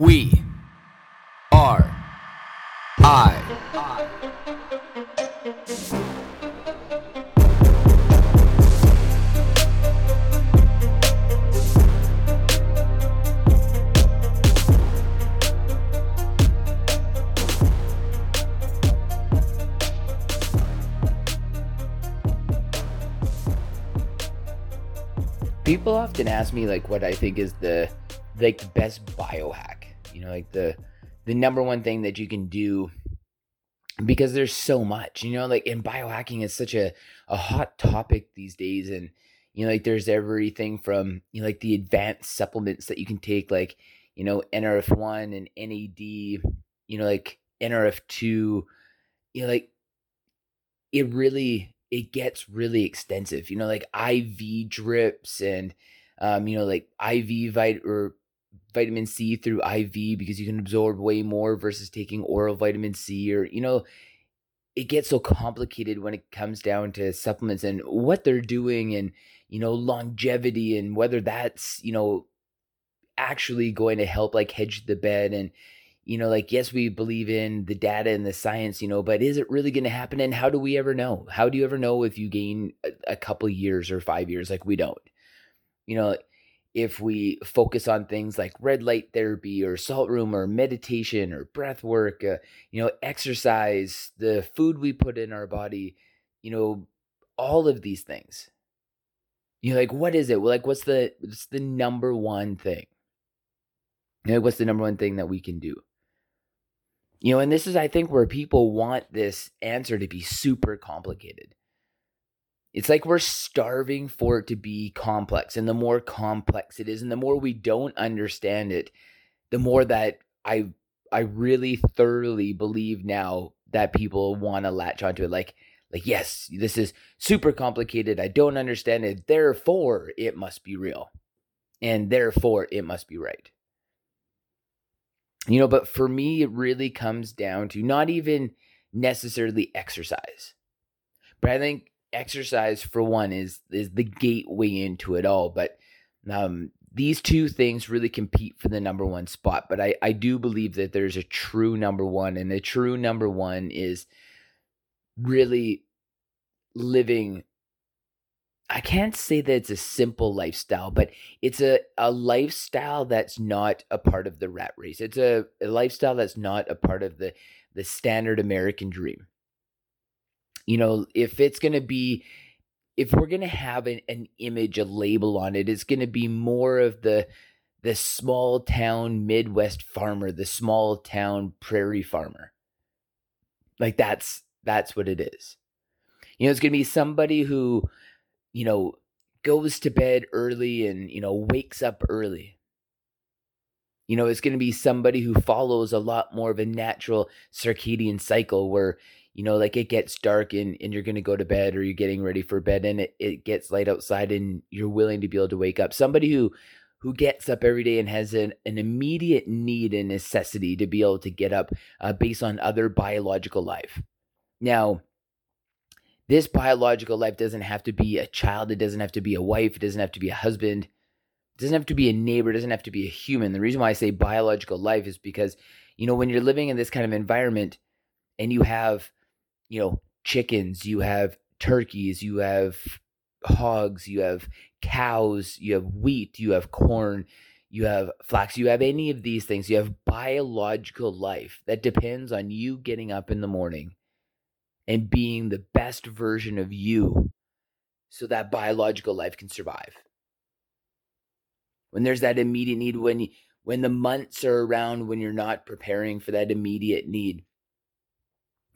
We are I. People often ask me like what I think is the like best biohack. You know, like the the number one thing that you can do because there's so much. You know, like in biohacking is such a a hot topic these days and you know like there's everything from you know like the advanced supplements that you can take like you know NRF1 and NAD, you know like NRF2, you know like it really it gets really extensive. You know, like IV drips and um, you know, like IV vit or vitamin C through IV because you can absorb way more versus taking oral vitamin C or you know, it gets so complicated when it comes down to supplements and what they're doing and you know, longevity and whether that's, you know, actually going to help like hedge the bet and you know, like, yes, we believe in the data and the science, you know, but is it really going to happen? And how do we ever know? How do you ever know if you gain a, a couple years or five years? Like, we don't. You know, if we focus on things like red light therapy or salt room or meditation or breath work, uh, you know, exercise, the food we put in our body, you know, all of these things. You know, like, what is it? Like, what's the, what's the number one thing? You know, what's the number one thing that we can do? You know, and this is, I think, where people want this answer to be super complicated. It's like we're starving for it to be complex. And the more complex it is, and the more we don't understand it, the more that I I really thoroughly believe now that people want to latch onto it. Like, like, yes, this is super complicated. I don't understand it. Therefore, it must be real. And therefore it must be right. You know, but for me, it really comes down to not even necessarily exercise. But I think exercise for one is is the gateway into it all. But um these two things really compete for the number one spot. But I, I do believe that there's a true number one, and the true number one is really living I can't say that it's a simple lifestyle, but it's a, a lifestyle that's not a part of the rat race. It's a, a lifestyle that's not a part of the the standard American dream. You know, if it's going to be if we're going to have an, an image, a label on it, it's going to be more of the the small town Midwest farmer, the small town prairie farmer. Like that's that's what it is. You know, it's going to be somebody who you know, goes to bed early and, you know, wakes up early. You know, it's going to be somebody who follows a lot more of a natural circadian cycle where, you know, like it gets dark and, and you're going to go to bed or you're getting ready for bed and it, it gets light outside and you're willing to be able to wake up. Somebody who, who gets up every day and has an, an immediate need and necessity to be able to get up uh, based on other biological life. Now, this biological life doesn't have to be a child, it doesn't have to be a wife, it doesn't have to be a husband, it doesn't have to be a neighbor, it doesn't have to be a human. The reason why I say biological life is because, you know, when you're living in this kind of environment and you have, you know, chickens, you have turkeys, you have hogs, you have cows, you have wheat, you have corn, you have flax, you have any of these things, you have biological life that depends on you getting up in the morning and being the best version of you so that biological life can survive. When there's that immediate need, when when the months are around, when you're not preparing for that immediate need,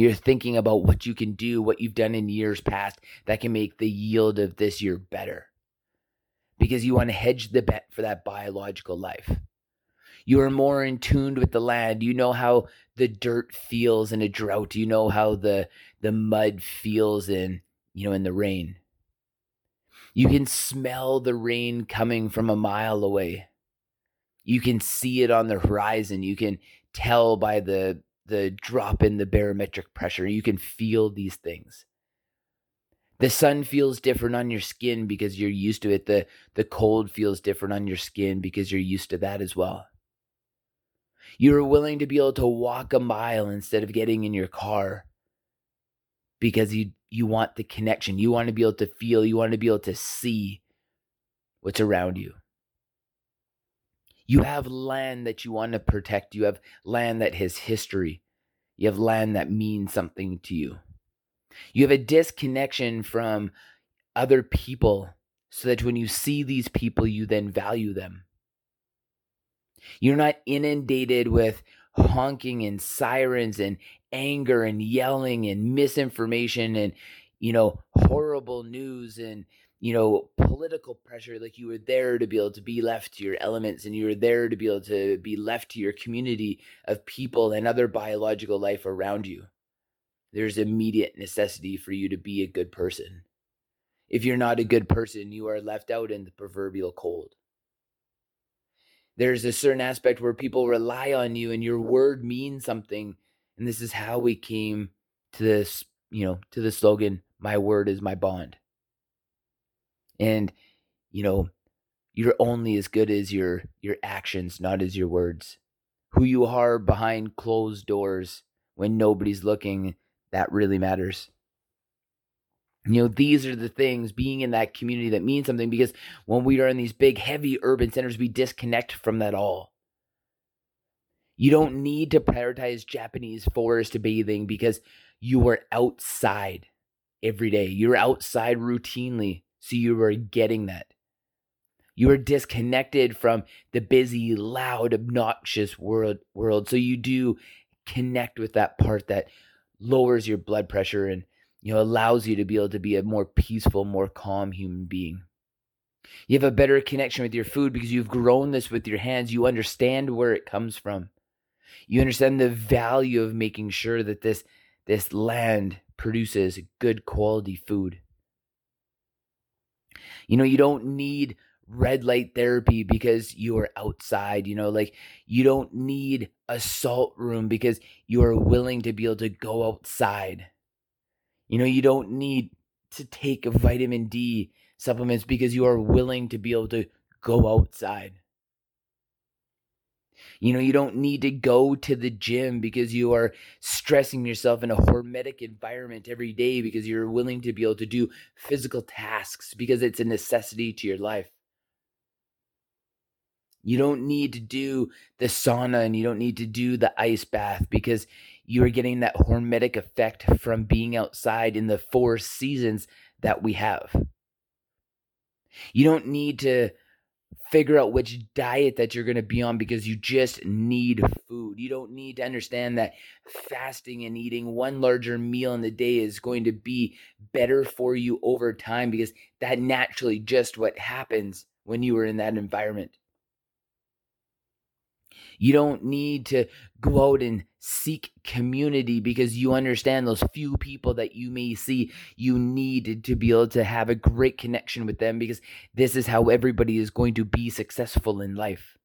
you're thinking about what you can do, what you've done in years past that can make the yield of this year better. Because you want to hedge the bet for that biological life. You are more in tune with the land. You know how the dirt feels in a drought. You know how the the mud feels in, you know, in the rain. You can smell the rain coming from a mile away. You can see it on the horizon. You can tell by the the drop in the barometric pressure. You can feel these things. The sun feels different on your skin because you're used to it. The the cold feels different on your skin because you're used to that as well. You're willing to be able to walk a mile instead of getting in your car because you you want the connection. You want to be able to feel, you want to be able to see what's around you. You have land that you want to protect. You have land that has history. You have land that means something to you. You have a disconnection from other people so that when you see these people, you then value them. You're not inundated with honking and sirens and anger and yelling and misinformation and, you know, horrible news and, you know, political pressure. Like you were there to be able to be left to your elements and you were there to be able to be left to your community of people and other biological life around you. There's immediate necessity for you to be a good person. If you're not a good person, you are left out in the proverbial cold there's a certain aspect where people rely on you and your word means something and this is how we came to this you know to the slogan my word is my bond. And you know you're only as good as your your actions not as your words. Who you are behind closed doors when nobody's looking that really matters. You know these are the things being in that community that means something because when we are in these big heavy urban centers we disconnect from that all. You don't need to prioritize japanese forest bathing because you are outside every day you're outside routinely so you are getting that you are disconnected from the busy loud obnoxious world world so you do connect with that part that lowers your blood pressure and you know, allows you to be able to be a more peaceful, more calm human being. You have a better connection with your food because you've grown this with your hands. You understand where it comes from. You understand the value of making sure that this this land produces good quality food. You know, you don't need red light therapy because you are outside, you know, like you don't need a salt room because you are willing to be able to go outside. You know, you don't need to take vitamin D supplements because you are willing to be able to go outside. You know, you don't need to go to the gym because you are stressing yourself in a hormetic environment every day because you're willing to be able to do physical tasks because it's a necessity to your life. You don't need to do the sauna and you don't need to do the ice bath because you are getting that hormetic effect from being outside in the four seasons that we have. You don't need to figure out which diet that you're going to be on because you just need food. You don't need to understand that fasting and eating one larger meal in the day is going to be better for you over time because that naturally just what happens when you are in that environment. You don't need to go out and seek community because you understand those few people that you may see. You need to be able to have a great connection with them because this is how everybody is going to be successful in life.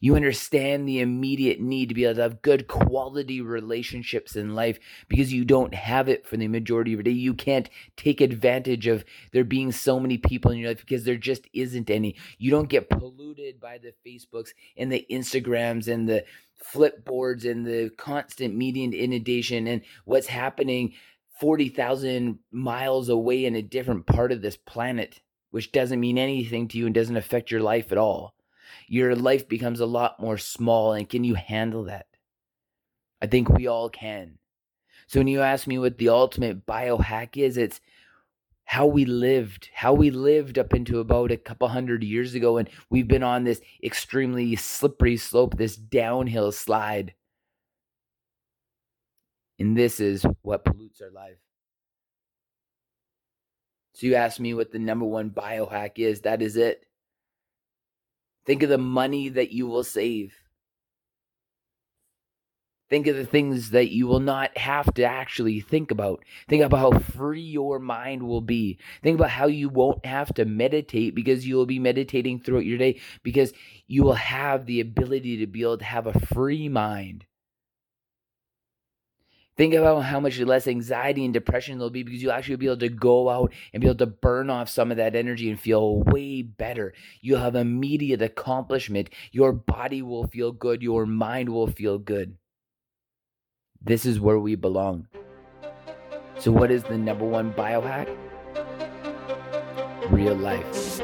You understand the immediate need to be able to have good quality relationships in life because you don't have it for the majority of your day. You can't take advantage of there being so many people in your life because there just isn't any. You don't get polluted by the Facebooks and the Instagrams and the flipboards and the constant media inundation and what's happening 40,000 miles away in a different part of this planet, which doesn't mean anything to you and doesn't affect your life at all your life becomes a lot more small. And can you handle that? I think we all can. So when you ask me what the ultimate biohack is, it's how we lived, how we lived up into about a couple hundred years ago. And we've been on this extremely slippery slope, this downhill slide. And this is what pollutes our life. So you ask me what the number one biohack is, that is it. Think of the money that you will save. Think of the things that you will not have to actually think about. Think about how free your mind will be. Think about how you won't have to meditate because you will be meditating throughout your day because you will have the ability to be able to have a free mind. Think about how much less anxiety and depression there'll be because you'll actually be able to go out and be able to burn off some of that energy and feel way better. You'll have immediate accomplishment. Your body will feel good. Your mind will feel good. This is where we belong. So, what is the number one biohack? Real life.